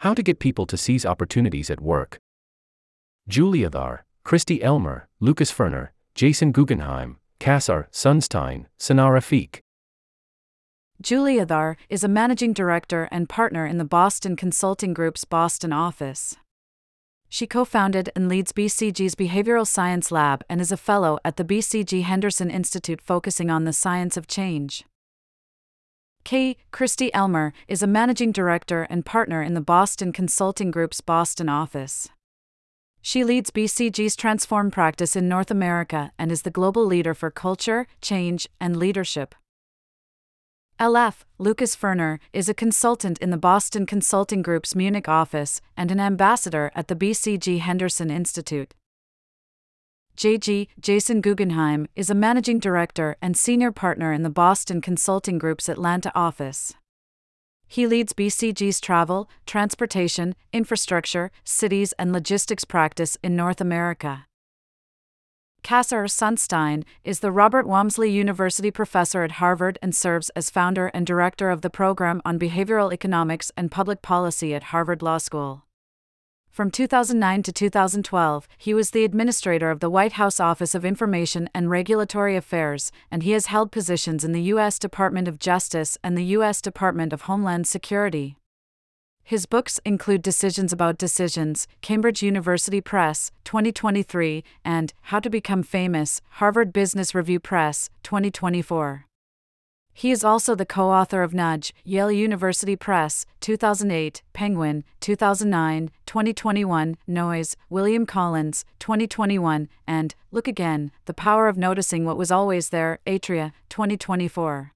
How to get people to seize opportunities at work. Julia Dhar, Kristy Ellmer, Lucas Ferner, Jason Guggenheim, Cass R. Sunstein, Sanara Feek. Julia Dhar is a managing director and partner in the Boston Consulting Group's Boston office. She co founded and leads BCG's Behavioral Science Lab and is a fellow at the BCG Henderson Institute focusing on the science of change. K. Kristy Ellmer is a managing director and partner in the Boston Consulting Group's Boston office. She leads BCG's Transform practice in North America and is the global leader for culture, change, and leadership. LF, Lucas Ferner, is a consultant in the Boston Consulting Group's Munich office and an ambassador at the BCG Henderson Institute. JG, Jason Guggenheim, is a managing director and senior partner in the Boston Consulting Group's Atlanta office. He leads BCG's travel, transportation, infrastructure, cities, and logistics practice in North America. Cass R. Sunstein is the Robert Walmsley University professor at Harvard and serves as founder and director of the program on behavioral economics and public policy at Harvard Law School. From 2009 to 2012, he was the administrator of the White House Office of Information and Regulatory Affairs, and he has held positions in the U.S. Department of Justice and the U.S. Department of Homeland Security. His books include Decisions About Decisions, Cambridge University Press, 2023, and How to Become Famous, Harvard Business Review Press, 2024. He is also the co author of Nudge, Yale University Press, 2008, Penguin, 2009, 2021, Noise, William Collins, 2021, and Look Again The Power of Noticing What Was Always There, Atria, 2024.